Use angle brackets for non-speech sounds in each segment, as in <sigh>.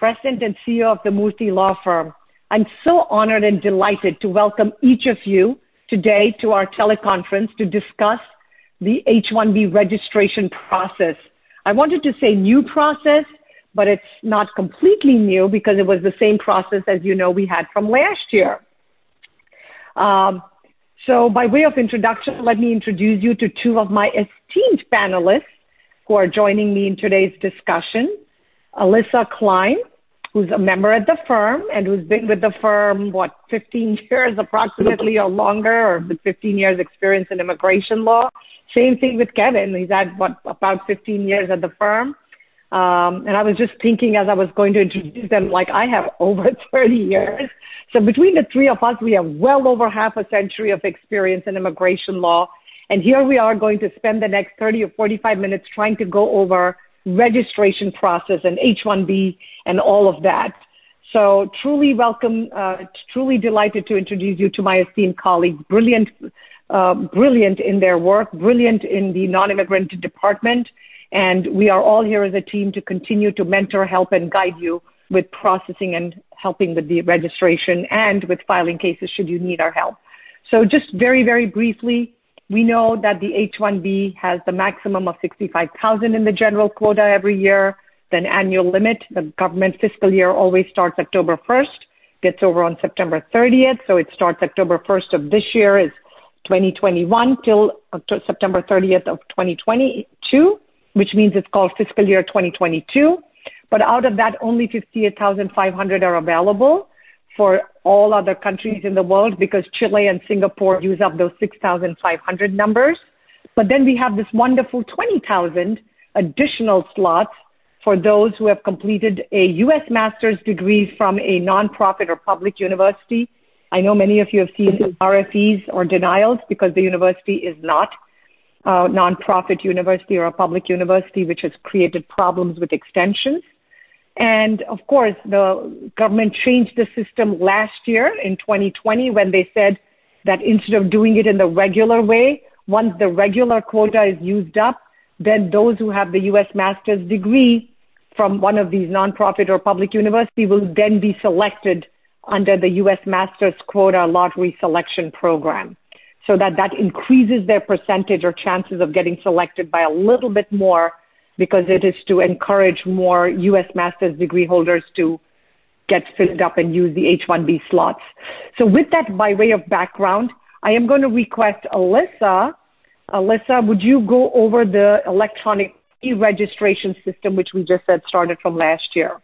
President and CEO of the Murthy Law Firm. I'm so honored and delighted to welcome each of you today to our teleconference to discuss the H-1B registration process. I wanted to say new process, but it's not completely new because it was the same process as you know we had from last year. Um, so by way of introduction, let me introduce you to two of my esteemed panelists who are joining me in today's discussion. Alyssa Klein, who's a member at the firm and who's been with the firm, what, 15 <laughs> years approximately or longer, or with 15 years experience in immigration law. Same thing with Kevin. He's had, what, about 15 years at the firm. Um, and I was just thinking as I was going to introduce them, like I have <laughs> over 30 years. So between the three of us, we have well over half a century of experience in immigration law. And here we are going to spend the next 30 or 45 minutes trying to go over registration process and H-1B and all of that. So truly welcome, uh, truly delighted to introduce you to my esteemed colleagues, brilliant, uh, brilliant in their work, brilliant in the non-immigrant department. And we are all here as a team to continue to mentor, help, and guide you with processing and helping with the registration and with filing cases should you need our help. So just very, very briefly, we know that the H-1B has the maximum of 65,000 in the general quota every year, then annual limit. The government fiscal year always starts October 1st, gets over on September 30th. So it starts October 1st of this year is 2021 till September 30th of 2022, which means it's called fiscal year 2022. But out of that, only 58,500 are available for all other countries in the world because Chile and Singapore use up those 6,500 numbers. But then we have this wonderful 20,000 additional slots for those who have completed a U.S. master's degree from a nonprofit or public university. I know many of you have seen RFEs or denials because the university is not a nonprofit university or a public university, which has created problems with extensions. And of course, the government changed the system last year in 2020 when they said that instead of doing it in the regular way, once the regular quota is used up, then those who have the U.S. master's degree from one of these nonprofit or public university will then be selected under the U.S. master's quota lottery selection program so that that increases their percentage or chances of getting selected by a little bit more because it is to encourage more U.S. master's degree holders to get filled up and use the H-1B slots. So with that, by way of background, I am going to request Alyssa. Alyssa, would you go over the electronic e-registration system, which we just said started from last year?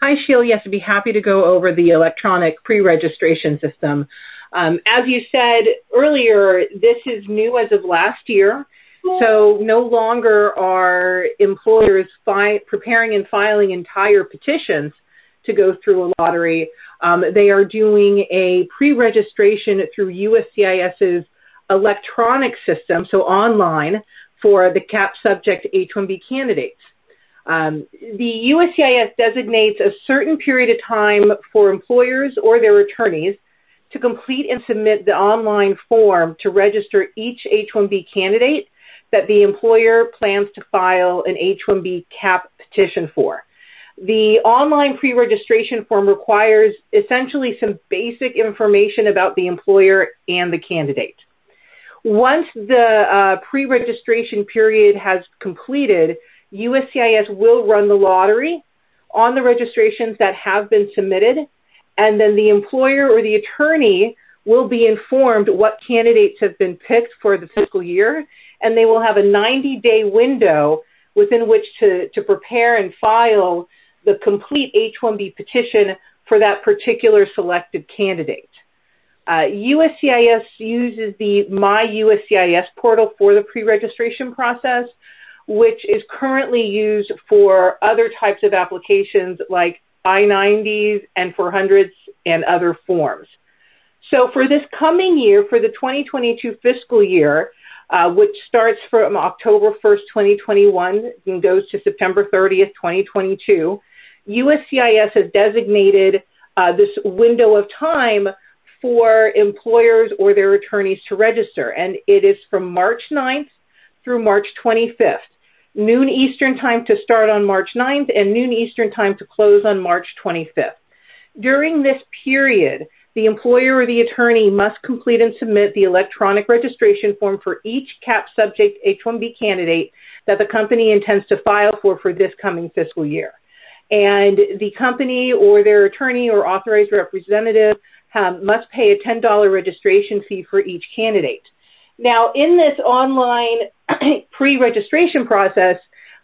Hi, Sheila. Yes, I'd be happy to go over the electronic pre-registration system. Um, as you said earlier, this is new as of last year. So no longer are employers fi- preparing and filing entire petitions to go through a lottery. Um, they are doing a pre-registration through USCIS's electronic system, so online, for the CAP subject H-1B candidates. Um, the USCIS designates a certain period of time for employers or their attorneys to complete and submit the online form to register each H-1B candidate that the employer plans to file an H-1B CAP petition for. The online pre-registration form requires essentially some basic information about the employer and the candidate. Once the uh, pre-registration period has completed, USCIS will run the lottery on the registrations that have been submitted, and then the employer or the attorney will be informed what candidates have been picked for the fiscal year and they will have a 90 day window within which to, to prepare and file the complete H 1B petition for that particular selected candidate. Uh, USCIS uses the My USCIS portal for the pre registration process, which is currently used for other types of applications like I-90s, N-400s, and other forms. So for this coming year, for the 2022 fiscal year, uh, which starts from October 1st, 2021 and goes to September 30th, 2022, USCIS has designated uh, this window of time for employers or their attorneys to register, and it is from March 9th through March 25th. Noon Eastern Time to start on March 9th and noon Eastern Time to close on March 25th. During this period, the employer or the attorney must complete and submit the electronic registration form for each CAP subject H-1B candidate that the company intends to file for for this coming fiscal year. And the company or their attorney or authorized representative um, must pay a $10 registration fee for each candidate. Now, in this online <clears throat> pre-registration process,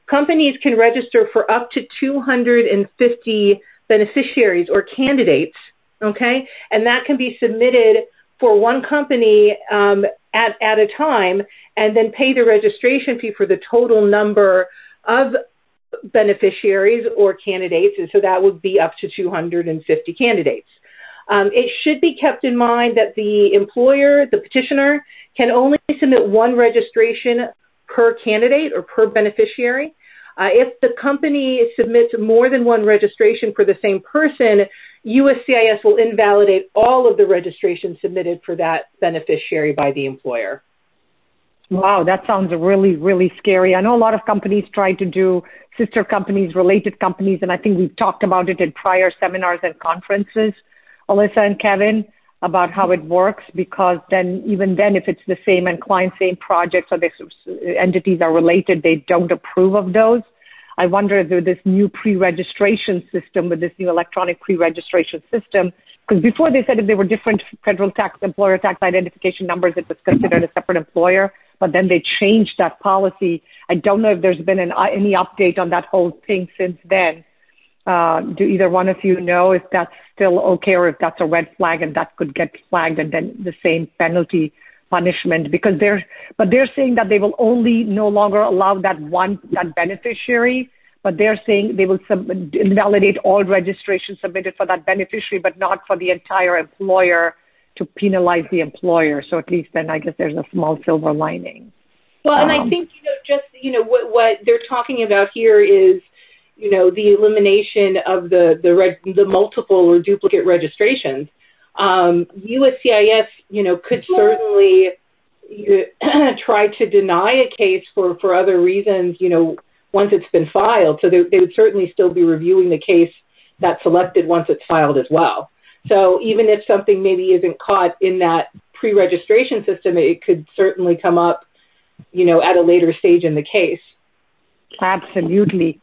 companies can register for up to 250 beneficiaries or candidates okay? And that can be submitted for one company um, at, at a time and then pay the registration fee for the total number of beneficiaries or candidates. And so that would be up to 250 candidates. Um, it should be kept in mind that the employer, the petitioner, can only submit one registration per candidate or per beneficiary. Uh, if the company submits more than one registration for the same person, USCIS will invalidate all of the registrations submitted for that beneficiary by the employer. Wow, that sounds really, really scary. I know a lot of companies try to do sister companies, related companies, and I think we've talked about it in prior seminars and conferences, Alyssa and Kevin, about how it works because then even then if it's the same and client, same projects or the entities are related, they don't approve of those. I wonder if this new pre-registration system with this new electronic pre-registration system, because before they said if they were different federal tax employer tax identification numbers, it was considered a separate employer, but then they changed that policy. I don't know if there's been an, any update on that whole thing since then. Uh, do either one of you know if that's still okay or if that's a red flag and that could get flagged and then the same penalty punishment because they're but they're saying that they will only no longer allow that one that beneficiary but they're saying they will sub- invalidate all registrations submitted for that beneficiary but not for the entire employer to penalize the employer. So at least then i guess there's a small silver lining. Well and um, i think you know just you know what what they're talking about here is you know the elimination of the the reg- the multiple or duplicate registrations um, USCIS, you know, could certainly <clears throat> try to deny a case for, for other reasons, you know, once it's been filed. So they, they would certainly still be reviewing the case that's selected once it's filed as well. So even if something maybe isn't caught in that pre-registration system, it could certainly come up, you know, at a later stage in the case. Absolutely.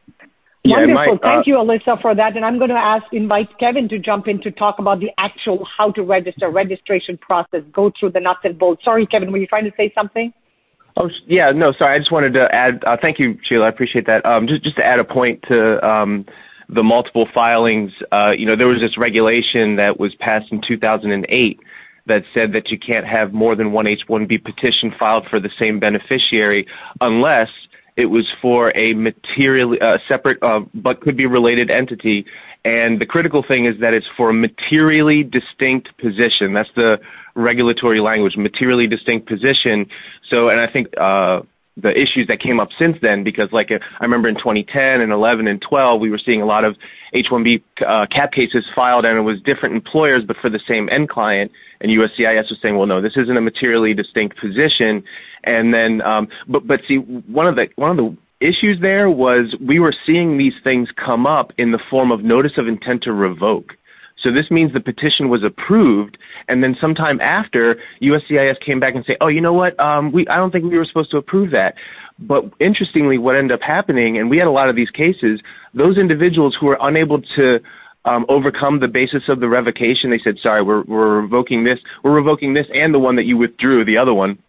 Yeah, Wonderful. Thank uh, you, Alyssa, for that. And I'm going to ask, invite Kevin to jump in to talk about the actual how to register, registration process, go through the nuts and bolts. Sorry, Kevin, were you trying to say something? Oh, yeah, no, sorry. I just wanted to add, uh, thank you, Sheila. I appreciate that. Um, just, just to add a point to um, the multiple filings, uh, you know, there was this regulation that was passed in 2008 that said that you can't have more than one H-1B petition filed for the same beneficiary unless – it was for a materially uh, separate uh, but could be related entity. And the critical thing is that it's for a materially distinct position. That's the regulatory language, materially distinct position. So, and I think uh, the issues that came up since then, because like uh, I remember in 2010 and 11 and 12, we were seeing a lot of H-1B uh, cap cases filed, and it was different employers, but for the same end client. And USCIS was saying, well, no, this isn't a materially distinct position. And then, um, but but see, one of the one of the issues there was we were seeing these things come up in the form of notice of intent to revoke. So this means the petition was approved, and then sometime after, USCIS came back and say, "Oh, you know what? Um, we I don't think we were supposed to approve that." But interestingly, what ended up happening, and we had a lot of these cases, those individuals who were unable to um, overcome the basis of the revocation, they said, "Sorry, we're we're revoking this, we're revoking this, and the one that you withdrew, the other one."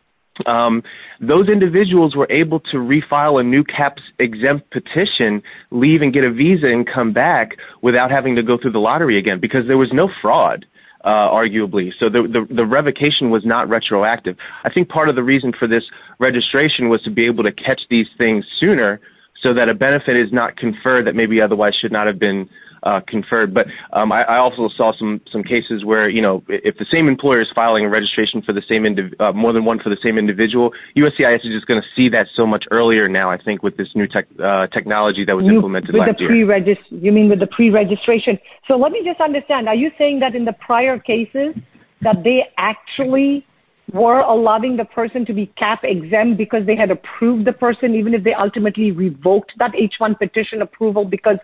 Um, those individuals were able to refile a new CAPS exempt petition, leave and get a visa and come back without having to go through the lottery again because there was no fraud. Uh, arguably. So the, the, the revocation was not retroactive. I think part of the reason for this registration was to be able to catch these things sooner, so that a benefit is not conferred that maybe otherwise should not have been uh, conferred. But um, I, I, also saw some some cases where you know if the same employer is filing a registration for the same indiv- uh, more than one for the same individual, USCIS is just going to see that so much earlier now. I think with this new tech, uh, technology that was implemented with last the pre-regist- You mean with the pre-registration? So let me just understand. Are you saying that in the prior cases that they actually were allowing the person to be cap exempt because they had approved the person, even if they ultimately revoked that H1 petition approval because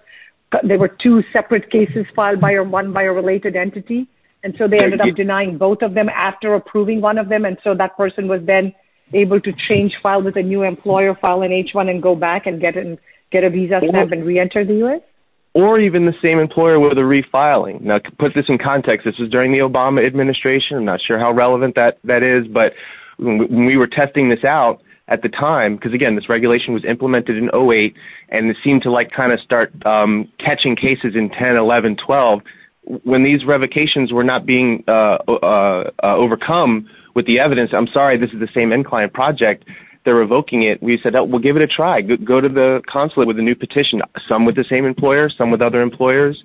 there were two separate cases filed by a, one by a related entity. And so they ended up denying both of them after approving one of them. And so that person was then able to change file with a new employer, file an H1 and go back and get an, get a visa stamp and re-enter the U.S.? or even the same employer with a refiling. Now, to put this in context, this was during the Obama administration. I'm not sure how relevant that, that is, but when we were testing this out at the time, because again, this regulation was implemented in 08, and it seemed to like kind of start um, catching cases in 10, 11, 12. When these revocations were not being uh, uh, uh, overcome with the evidence, I'm sorry, this is the same end client project they're revoking it, we said, oh, we'll give it a try. Go, go to the consulate with a new petition, some with the same employer, some with other employers.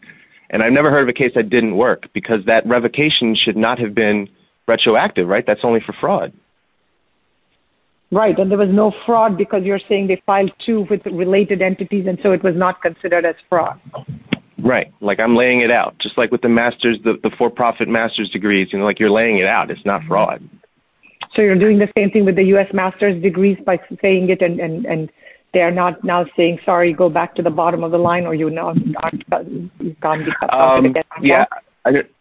And I've never heard of a case that didn't work because that revocation should not have been retroactive, right? That's only for fraud. Right, and there was no fraud because you're saying they filed two with related entities, and so it was not considered as fraud. Right, like I'm laying it out, just like with the masters, the, the for-profit master's degrees. You know, like you're laying it out. It's not fraud. So you're doing the same thing with the U.S. master's degrees by saying it, and and and they're not now saying sorry, go back to the bottom of the line, or you know, you can't be cut um, again. Yeah.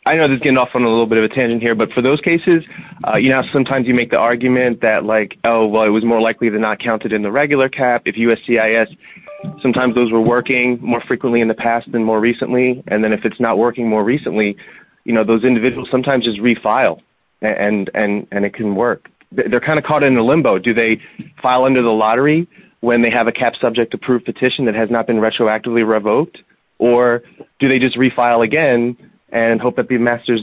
I know, this is getting off on a little bit of a tangent here, but for those cases, uh, you know, sometimes you make the argument that like, oh, well, it was more likely than not counted in the regular cap. If USCIS, sometimes those were working more frequently in the past than more recently, and then if it's not working more recently, you know, those individuals sometimes just refile and and and it can work. They're kind of caught in a limbo. Do they file under the lottery when they have a cap subject approved petition that has not been retroactively revoked, or do they just refile again and hope that the master's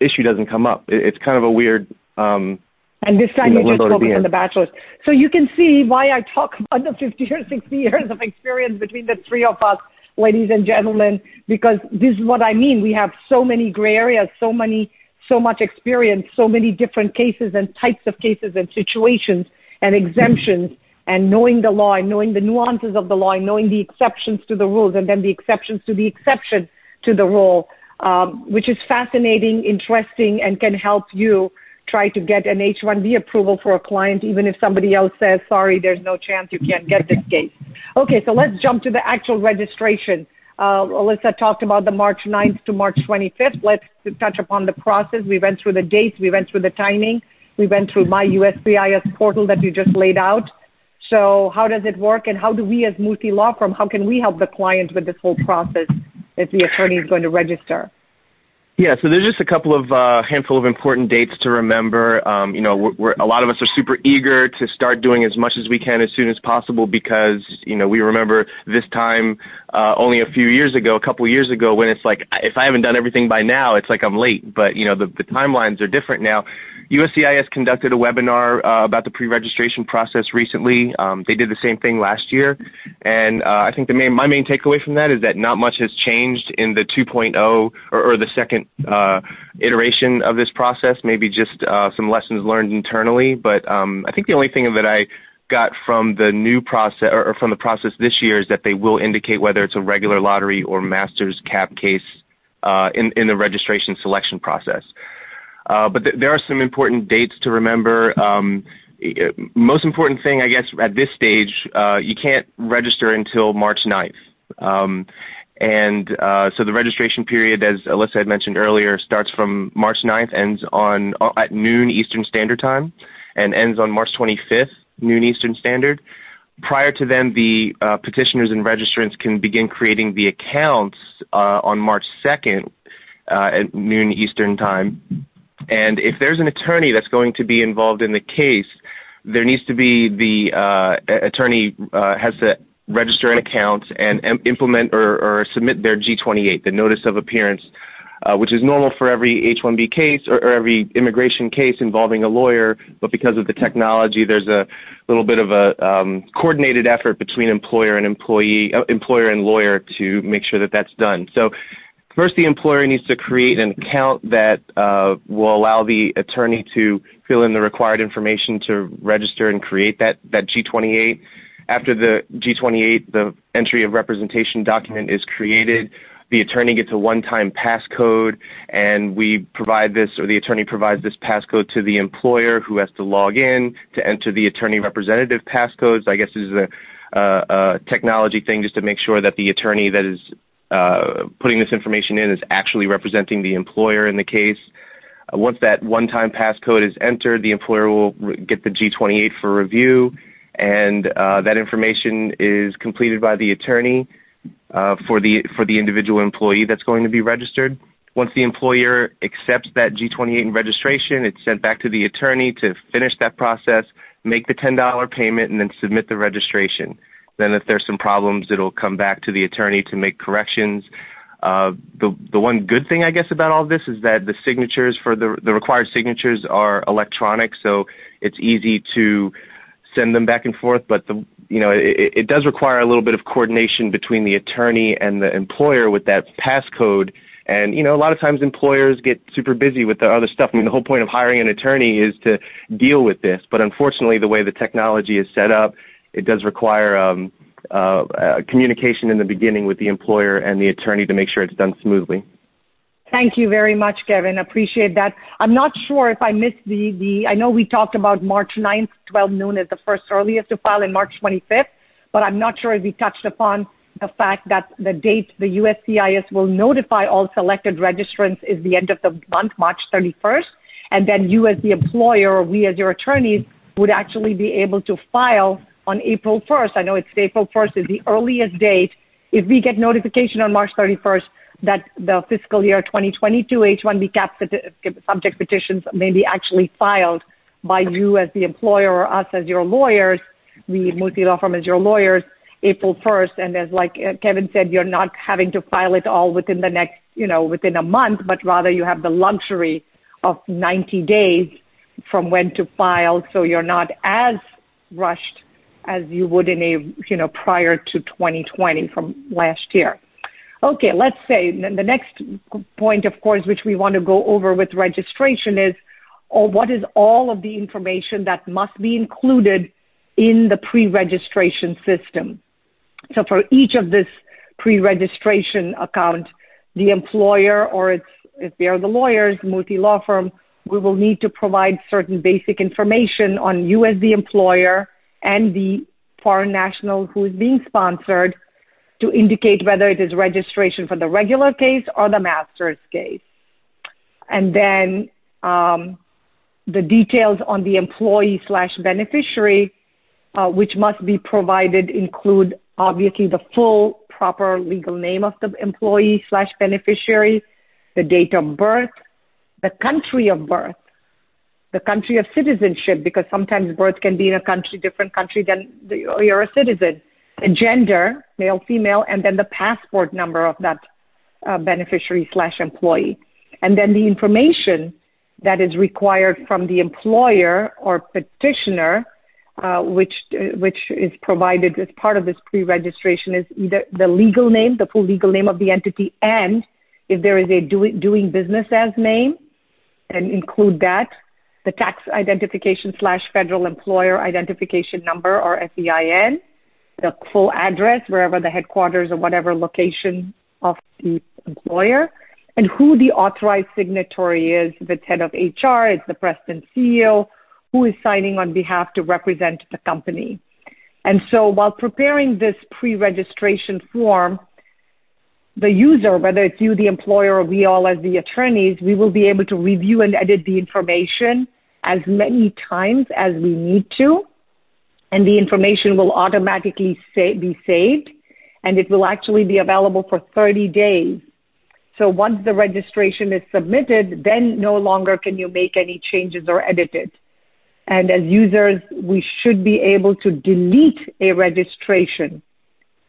issue doesn't come up? It's kind of a weird. Um, and this time you, know, you just focus on the bachelor's. So you can see why I talk about the 50 or 60 years of experience between the three of us, ladies and gentlemen, because this is what I mean. We have so many gray areas, so many so much experience, so many different cases and types of cases and situations and exemptions and knowing the law and knowing the nuances of the law and knowing the exceptions to the rules and then the exceptions to the exception to the rule, um, which is fascinating, interesting, and can help you try to get an H-1B approval for a client, even if somebody else says, sorry, there's no chance you can't get this case. Okay, so let's jump to the actual registration. Uh, Alyssa talked about the March 9th to March 25th. Let's touch upon the process. We went through the dates. We went through the timing. We went through my USCIS portal that you just laid out. So how does it work, and how do we as Murthy Law Firm, how can we help the client with this whole process the attorney is going to register? Yeah, so there's just a couple of uh, handful of important dates to remember. Um, you know, we're, we're, a lot of us are super eager to start doing as much as we can as soon as possible because you know we remember this time uh, only a few years ago, a couple years ago, when it's like if I haven't done everything by now, it's like I'm late. But you know, the, the timelines are different now. USCIS conducted a webinar uh, about the pre-registration process recently. Um, they did the same thing last year, and uh, I think the main, my main takeaway from that is that not much has changed in the 2.0 or, or the second uh, iteration of this process. Maybe just uh, some lessons learned internally, but um, I think the only thing that I got from the new process or, from the process this year is that they will indicate whether it's a regular lottery or master's cap case uh, in in the registration selection process. Uh, but th- there are some important dates to remember. Um, most important thing, I guess, at this stage, uh, you can't register until March 9th. Um, and uh, so the registration period, as Alyssa had mentioned earlier, starts from March 9th, ends on uh, at noon Eastern Standard Time, and ends on March 25th, noon Eastern Standard. Prior to then, the uh, petitioners and registrants can begin creating the accounts uh, on March 2nd uh, at noon Eastern Time. And if there's an attorney that's going to be involved in the case, there needs to be the uh, attorney uh, has to register an account and implement or, or submit their G28, the notice of appearance, uh, which is normal for every H-1B case or, or, every immigration case involving a lawyer. But because of the technology, there's a little bit of a um, coordinated effort between employer and employee, uh, employer and lawyer to make sure that that's done. So. First, the employer needs to create an account that uh, will allow the attorney to fill in the required information to register and create that, that G28. After the G28, the entry of representation document is created the attorney gets a one-time passcode, and we provide this, or the attorney provides this passcode to the employer who has to log in to enter the attorney representative passcodes. I guess this is a, a technology thing just to make sure that the attorney that is uh, putting this information in is actually representing the employer in the case. Uh, once that one-time passcode is entered, the employer will get the G28 for review, and uh, that information is completed by the attorney uh, for the for the individual employee that's going to be registered. Once the employer accepts that G28 in registration, it's sent back to the attorney to finish that process, make the $10 payment, and then submit the registration. Then, if there's some problems, it'll come back to the attorney to make corrections. Uh, the the one good thing I guess about all this is that the signatures for the the required signatures are electronic, so it's easy to send them back and forth. But the you know, it, it does require a little bit of coordination between the attorney and the employer with that passcode. And, you know, a lot of times employers get super busy with the other stuff. I mean, the whole point of hiring an attorney is to deal with this. But unfortunately, the way the technology is set up, it does require um, uh, uh, communication in the beginning with the employer and the attorney to make sure it's done smoothly. Thank you very much, Kevin. Appreciate that. I'm not sure if I missed the, the I know we talked about March 9th, 12 noon as the first earliest to file and March 25th, but I'm not sure if we touched upon the fact that the date the USCIS will notify all selected registrants is the end of the month, March 31st. And then you as the employer or we as your attorneys would actually be able to file on April 1st. I know it's April 1st is the earliest date. If we get notification on March 31st, that the fiscal year 2022 H-1B cap subject petitions may be actually filed by you as the employer or us as your lawyers, the Murthy law firm as your lawyers, April 1st. And as like uh, Kevin said, you're not having to file it all within the next, you know, within a month, but rather you have the luxury of 90 days from when to file. So you're not as rushed as you would in a, you know, prior to 2020 from last year. Okay, let's say the next point, of course, which we want to go over with registration is or what is all of the information that must be included in the pre-registration system. So for each of this pre-registration account, the employer or its, if they are the lawyers, Murthy-law firm, we will need to provide certain basic information on you as the employer and the foreign national who is being sponsored to indicate whether it is registration for the regular case or the master's case. And then um, the details on the employee slash beneficiary, uh, which must be provided, include obviously the full proper legal name of the employee slash beneficiary, the date of birth, the country of birth, the country of citizenship, because sometimes birth can be in a country, different country than you're a citizen the gender, male, female, and then the passport number of that uh, beneficiary slash employee. And then the information that is required from the employer or petitioner, uh, which, uh, which is provided as part of this pre-registration is either the legal name, the full legal name of the entity, and if there is a do, doing business as name, and include that, the tax identification slash federal employer identification number or FEIN, the full address, wherever the headquarters or whatever location of the employer, and who the authorized signatory is. If it's head of HR, it's the president CEO who is signing on behalf to represent the company. And so while preparing this pre-registration form, the user, whether it's you, the employer, or we all as the attorneys, we will be able to review and edit the information as many times as we need to and the information will automatically sa- be saved and it will actually be available for 30 days. So once the registration is submitted, then no longer can you make any changes or edit it. And as users, we should be able to delete a registration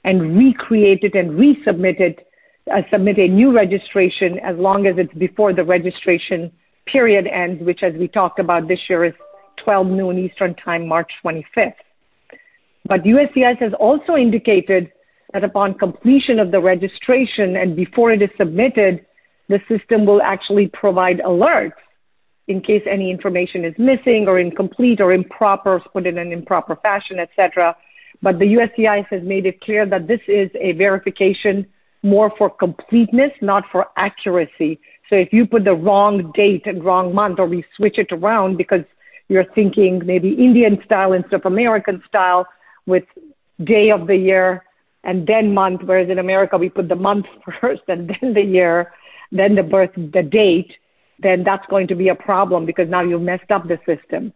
and recreate it and resubmit it uh, submit a new registration as long as it's before the registration period ends, which, as we talked about this year, is 12 noon Eastern Time, March 25th. But USCIS has also indicated that upon completion of the registration and before it is submitted, the system will actually provide alerts in case any information is missing or incomplete or improper, put in an improper fashion, etc. But the USCIS has made it clear that this is a verification more for completeness, not for accuracy. So if you put the wrong date and wrong month, or we switch it around because you're thinking maybe Indian style instead of American style with day of the year and then month, whereas in America we put the month <laughs> first and then the year, then the birth, the date, then that's going to be a problem because now you've messed up the system.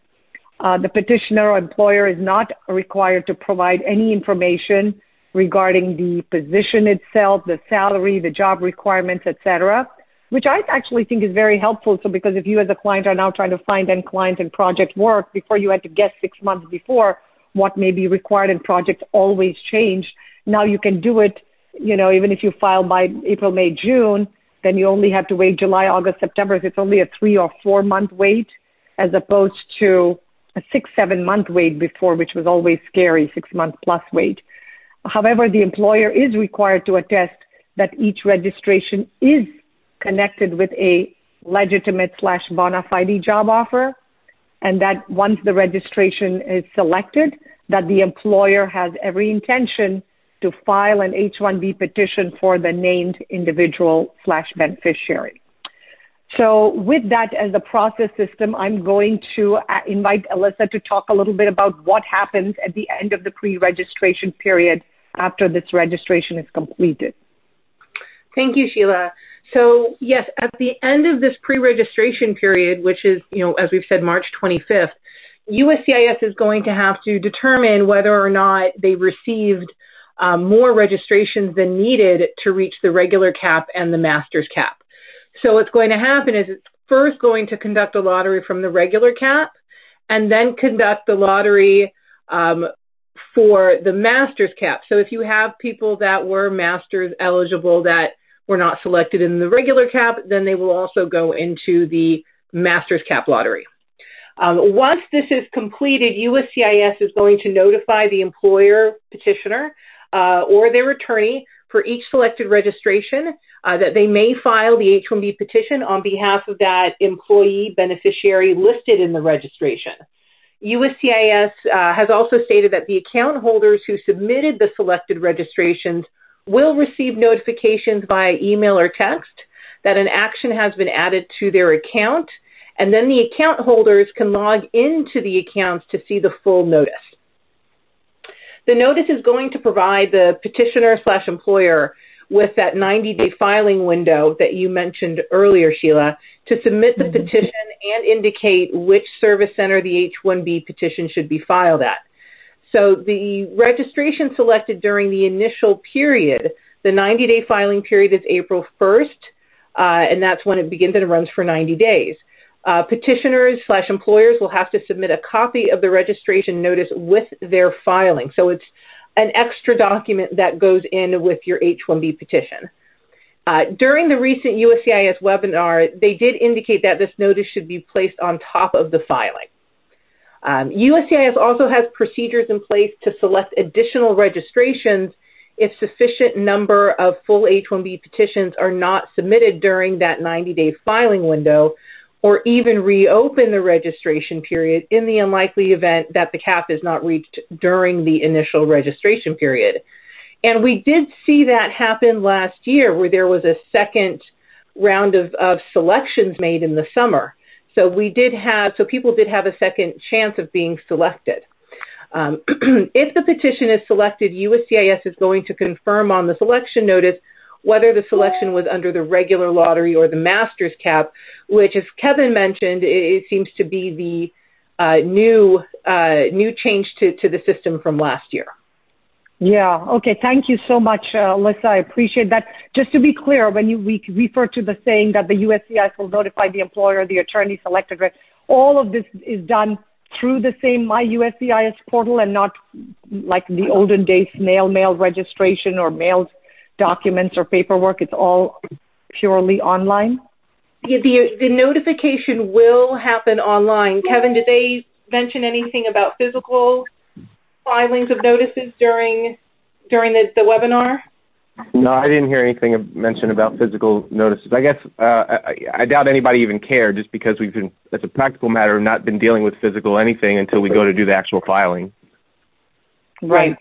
Uh, the petitioner or employer is not required to provide any information regarding the position itself, the salary, the job requirements, etc., which I actually think is very helpful. So because if you as a client are now trying to find end client and project work before you had to guess six months before what may be required and projects always change, now you can do it, you know, even if you file by April, May, June, then you only have to wait July, August, September. So it's only a three or four month wait as opposed to a six, seven month wait before, which was always scary, six month plus wait. However, the employer is required to attest that each registration is connected with a legitimate slash bona fide job offer and that once the registration is selected, that the employer has every intention to file an H-1B petition for the named individual slash beneficiary. So with that as the process system, I'm going to uh, invite Alyssa to talk a little bit about what happens at the end of the pre-registration period after this registration is completed. Thank you, Sheila. So yes, at the end of this pre-registration period, which is, you know, as we've said, March 25th, USCIS is going to have to determine whether or not they received um, more registrations than needed to reach the regular cap and the master's cap. So what's going to happen is it's first going to conduct a lottery from the regular cap and then conduct the lottery um, for the master's cap. So if you have people that were master's eligible that were not selected in the regular cap, then they will also go into the master's cap lottery. Um, once this is completed, USCIS is going to notify the employer petitioner uh, or their attorney for each selected registration uh, that they may file the H-1B petition on behalf of that employee beneficiary listed in the registration. USCIS uh, has also stated that the account holders who submitted the selected registrations will receive notifications via email or text that an action has been added to their account, and then the account holders can log into the accounts to see the full notice. The notice is going to provide the petitioner slash employer with that 90 day filing window that you mentioned earlier, Sheila, to submit the mm-hmm. petition and indicate which service center the H 1B petition should be filed at. So the registration selected during the initial period, the 90 day filing period is April 1st, uh, and that's when it begins and it runs for 90 days. Uh, petitioners slash employers will have to submit a copy of the registration notice with their filing. So it's an extra document that goes in with your H-1B petition. Uh, during the recent USCIS webinar, they did indicate that this notice should be placed on top of the filing. Um, USCIS also has procedures in place to select additional registrations if sufficient number of full H-1B petitions are not submitted during that 90-day filing window or even reopen the registration period in the unlikely event that the cap is not reached during the initial registration period. And we did see that happen last year where there was a second round of, of selections made in the summer. So we did have, so people did have a second chance of being selected. Um, <clears throat> if the petition is selected, USCIS is going to confirm on the selection notice whether the selection was under the regular lottery or the master's cap, which, as Kevin mentioned, it, seems to be the uh, new uh, new change to, to the system from last year. Yeah. Okay. Thank you so much, uh, Alyssa. I appreciate that. Just to be clear, when you we refer to the saying that the USCIS will notify the employer, the attorney selected, all of this is done through the same My USCIS portal and not like the olden days snail mail registration or mailed documents or paperwork. It's all purely online. Yeah, the the notification will happen online. Kevin, did they mention anything about physical filings of notices during during the, the webinar? No, I didn't hear anything mentioned about physical notices. I guess uh, I, I doubt anybody even cared, just because we've been, as a practical matter, not been dealing with physical anything until we go to do the actual filing. Right.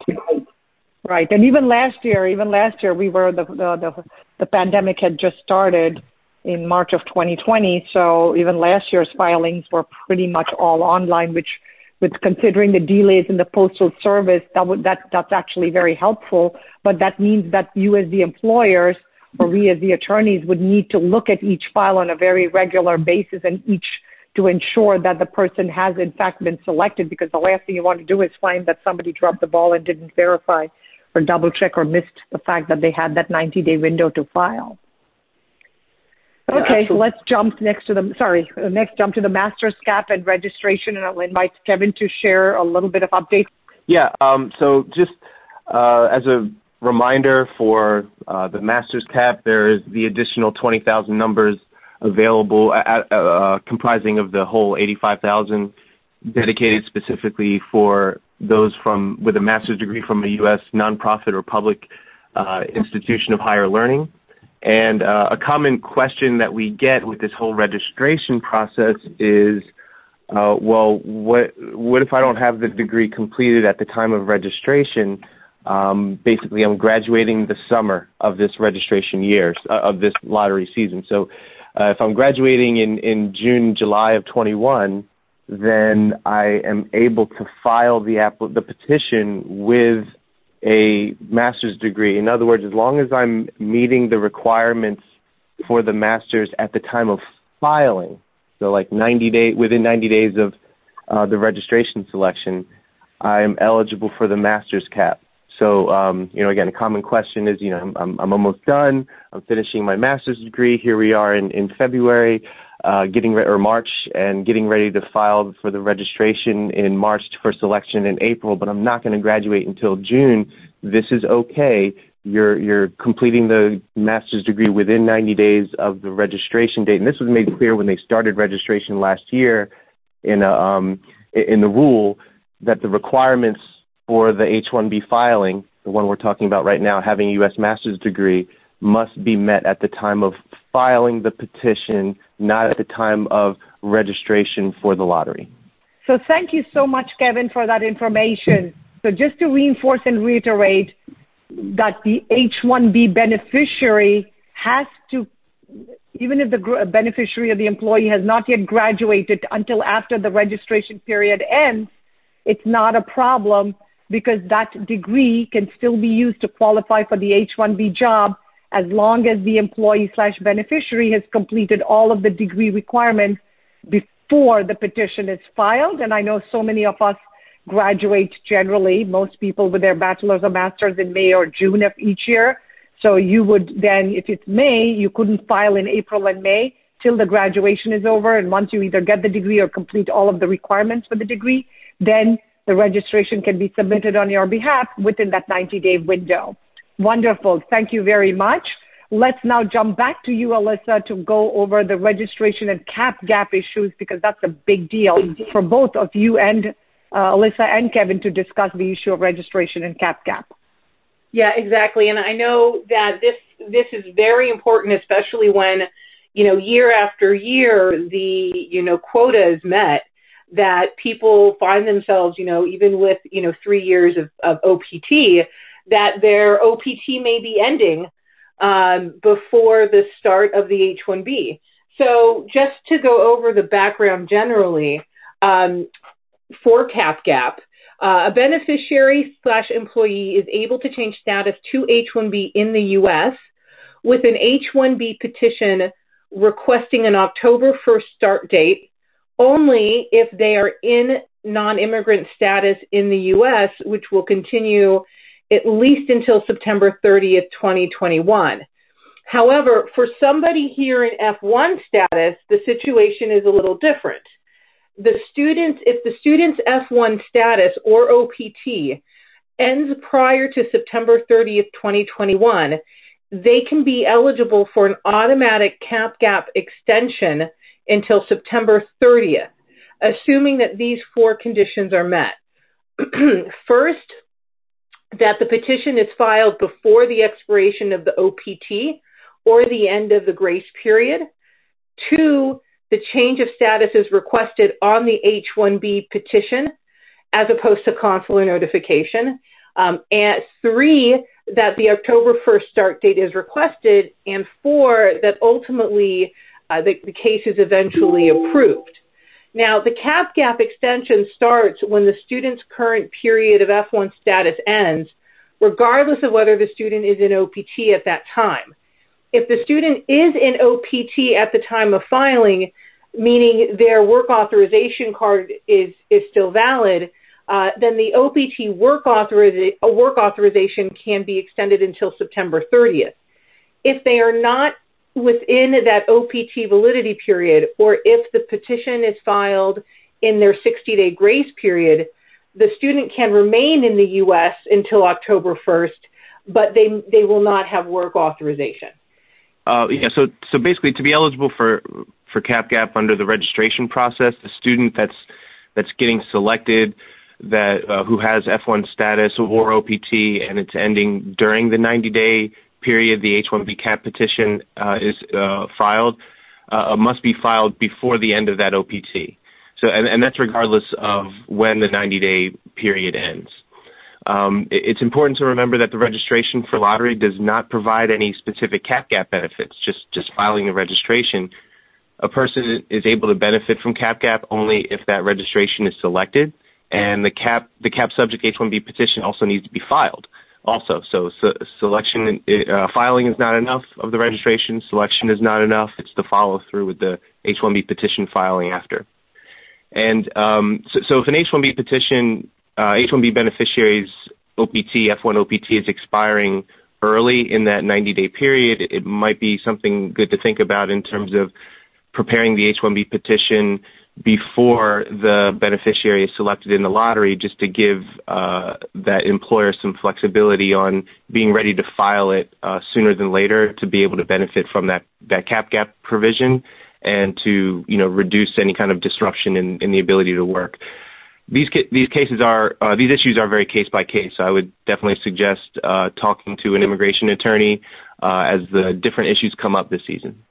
Right. And even last year, even last year, we were the the the, the pandemic had just started in March of 2020. So even last year's filings were pretty much all online, which with considering the delays in the postal service, that would that that's actually very helpful. But that means that you as the employers or we as the attorneys would need to look at each file on a very regular basis and each to ensure that the person has in fact been selected because the last thing you want to do is find that somebody dropped the ball and didn't verify or double check or missed the fact that they had that 90 day window to file. Okay, let's jump next to the sorry, next jump to the master's cap and registration, and I'll invite Kevin to share a little bit of update. Yeah, um, so just uh, as a reminder for uh, the master's cap, there is the additional 20,000 numbers available, uh, comprising of the whole 85,000 dedicated specifically for those from with a master's degree from a U.S. nonprofit or public uh, institution of higher learning. And uh, a common question that we get with this whole registration process is, uh, well, what what if I don't have the degree completed at the time of registration? Um, basically, I'm graduating the summer of this registration year uh, of this lottery season. So, uh, if I'm graduating in in June, July of 21, then I am able to file the app the petition with a master's degree. In other words, as long as I'm meeting the requirements for the master's at the time of filing, so like 90 day within 90 days of uh, the registration selection, I'm eligible for the master's cap. So, um, you know, again, a common question is, you know, I'm, I'm almost done. I'm finishing my master's degree. Here we are in, in February uh, getting re- or March and getting ready to file for the registration in March for selection in April, but I'm not going to graduate until June. This is okay. You're you're completing the master's degree within 90 days of the registration date, and this was made clear when they started registration last year in a, um, in the rule that the requirements for the H-1B filing, the one we're talking about right now, having a U.S. master's degree, must be met at the time of filing the petition, not at the time of registration for the lottery. So thank you so much, Kevin, for that information. So just to reinforce and reiterate that the H-1B beneficiary has to, even if the beneficiary or the employee has not yet graduated until after the registration period ends, it's not a problem because that degree can still be used to qualify for the H-1B job as long as the employee slash beneficiary has completed all of the degree requirements before the petition is filed. And I know so many of us graduate generally, most people with their bachelor's or master's in May or June of each year. So you would then, if it's May, you couldn't file in April and May till the graduation is over. And once you either get the degree or complete all of the requirements for the degree, then the registration can be submitted on your behalf within that 90 day window. Wonderful. Thank you very much. Let's now jump back to you, Alyssa, to go over the registration and cap gap issues because that's a big deal for both of you and uh, Alyssa and Kevin to discuss the issue of registration and cap gap. Yeah, exactly. And I know that this this is very important, especially when you know year after year the you know quota is met that people find themselves, you know, even with you know three years of, of OPT, that their OPT may be ending um, before the start of the H-1B. So just to go over the background generally, um, for cap gap, uh, a beneficiary slash employee is able to change status to H-1B in the U.S. with an H-1B petition requesting an October 1st start date only if they are in non-immigrant status in the U.S., which will continue at least until September 30th, 2021. However, for somebody here in F1 status, the situation is a little different. The students, if the student's F1 status or OPT ends prior to September 30th, 2021, they can be eligible for an automatic cap gap extension until September 30th, assuming that these four conditions are met. <clears throat> First, that the petition is filed before the expiration of the OPT or the end of the grace period. Two, the change of status is requested on the H-1B petition as opposed to consular notification. Um, and three, that the October 1st start date is requested. And four, that ultimately uh, the, the case is eventually approved. Now, the cap gap extension starts when the student's current period of F1 status ends, regardless of whether the student is in OPT at that time. If the student is in OPT at the time of filing, meaning their work authorization card is, is still valid, uh, then the OPT work, authoriza- work authorization can be extended until September 30th. If they are not within that OPT validity period, or if the petition is filed in their 60 day grace period, the student can remain in the U.S. until October 1st, but they, they will not have work authorization. Uh, yeah, so so basically, to be eligible for for cap gap under the registration process, the student that's that's getting selected that uh, who has F1 status or OPT and it's ending during the 90 day period the H1B cap petition uh, is uh, filed uh, must be filed before the end of that OPT. So and, and that's regardless of when the 90 day period ends. Um, it's important to remember that the registration for lottery does not provide any specific cap gap benefits. Just just filing the registration, a person is able to benefit from cap gap only if that registration is selected, and the cap the cap subject H-1B petition also needs to be filed. Also, so, so selection uh, filing is not enough of the registration. Selection is not enough. It's the follow through with the H-1B petition filing after. And um, so, so if an H-1B petition uh, H-1B beneficiaries OPT, F1 OPT is expiring early in that 90-day period, it might be something good to think about in terms of preparing the H-1B petition before the beneficiary is selected in the lottery, just to give uh, that employer some flexibility on being ready to file it uh, sooner than later to be able to benefit from that, that cap gap provision and to you know reduce any kind of disruption in, in the ability to work these these cases are uh, these issues are very case by case. So I would definitely suggest uh, talking to an immigration attorney uh, as the different issues come up this season.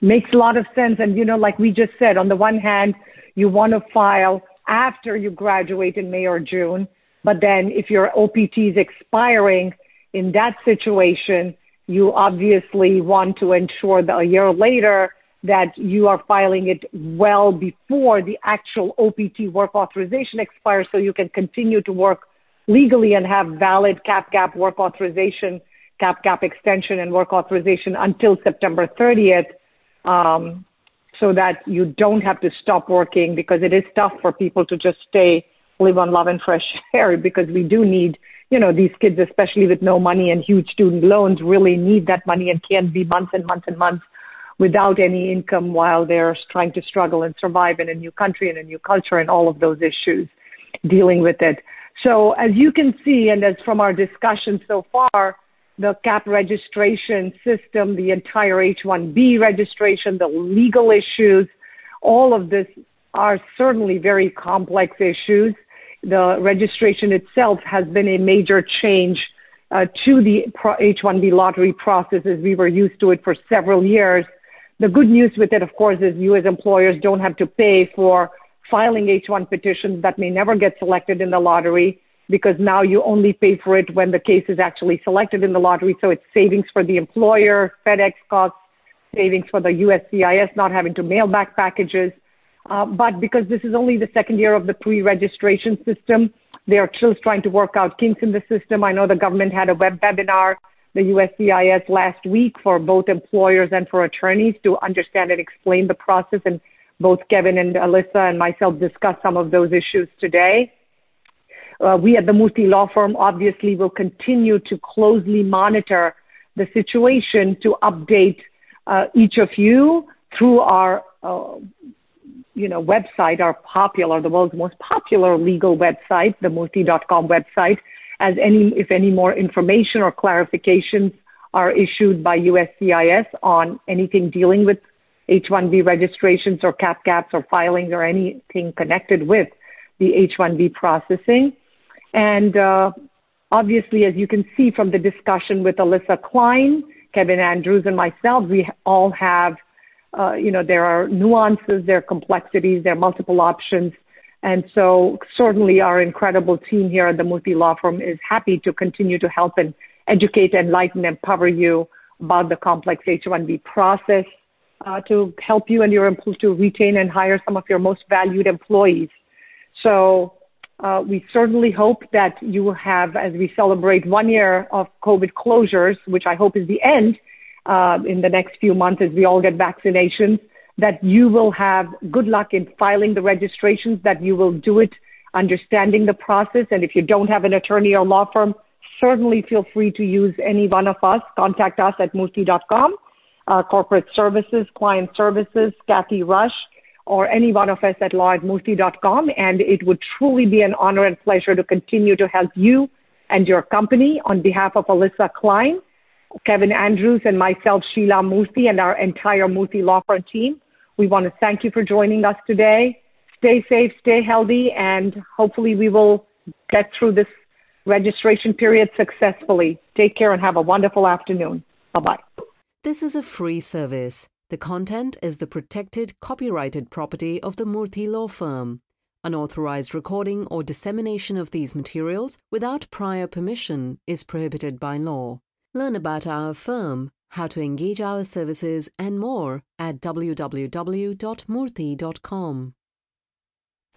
Makes a lot of sense, and you know, like we just said, on the one hand, you want to file after you graduate in May or June, but then if your OPT is expiring in that situation, you obviously want to ensure that a year later that you are filing it well before the actual OPT work authorization expires so you can continue to work legally and have valid cap gap work authorization, cap gap extension and work authorization until September 30th. Um, so that you don't have to stop working because it is tough for people to just stay, live on love and fresh <laughs> air because we do need, you know, these kids, especially with no money and huge student loans, really need that money and can be months and months and months without any income while they're trying to struggle and survive in a new country and a new culture and all of those issues dealing with it. So as you can see, and as from our discussion so far, the CAP registration system, the entire H-1B registration, the legal issues, all of this are certainly very complex issues. The registration itself has been a major change uh, to the H-1B lottery process as we were used to it for several years. The good news with it, of course, is you as employers don't have to pay for filing H-1 petitions that may never get selected in the lottery because now you only pay for it when the case is actually selected in the lottery. So it's savings for the employer, FedEx costs, savings for the USCIS not having to mail back packages. Uh, but because this is only the second year of the pre-registration system, they are still trying to work out kinks in the system. I know the government had a web webinar the USCIS last week for both employers and for attorneys to understand and explain the process. And both Kevin and Alyssa and myself discussed some of those issues today. Uh, we at the Murthy Law Firm obviously will continue to closely monitor the situation to update uh, each of you through our uh, you know, website, our popular, the world's most popular legal website, the Murthy.com website, as any, if any more information or clarifications are issued by USCIS on anything dealing with H-1B registrations or cap gaps or filings or anything connected with the H-1B processing. And uh, obviously, as you can see from the discussion with Alyssa Klein, Kevin Andrews, and myself, we all have, uh, you know, there are nuances, there are complexities, there are multiple options. And so certainly our incredible team here at the Murthy Law Firm is happy to continue to help and educate, enlighten, empower you about the complex H-1B process uh, to help you and your employees to retain and hire some of your most valued employees. Uh, we certainly hope that you will have, as we celebrate one year of COVID closures, which I hope is the end uh, in the next few months as we all get vaccinations, that you will have good luck in filing the registrations, that you will do it understanding the process. And if you don't have an attorney or law firm, certainly feel free to use any one of us. Contact us at murthy.com, uh, corporate services, client services, Kathy Rush or any one of us at law And it would truly be an honor and pleasure to continue to help you and your company on behalf of Alyssa Klein, Kevin Andrews, and myself, Sheila Murthy, and our entire Murthy Law Firm team. We want to thank you for joining us today. Stay safe, stay healthy, and hopefully we will get through this registration period successfully. Take care and have a wonderful afternoon. Bye bye. This is a free service. The content is the protected copyrighted property of the Murthy Law Firm. Unauthorized recording or dissemination of these materials without prior permission is prohibited by law. Learn about our firm, how to engage our services, and more at www.murthy.com.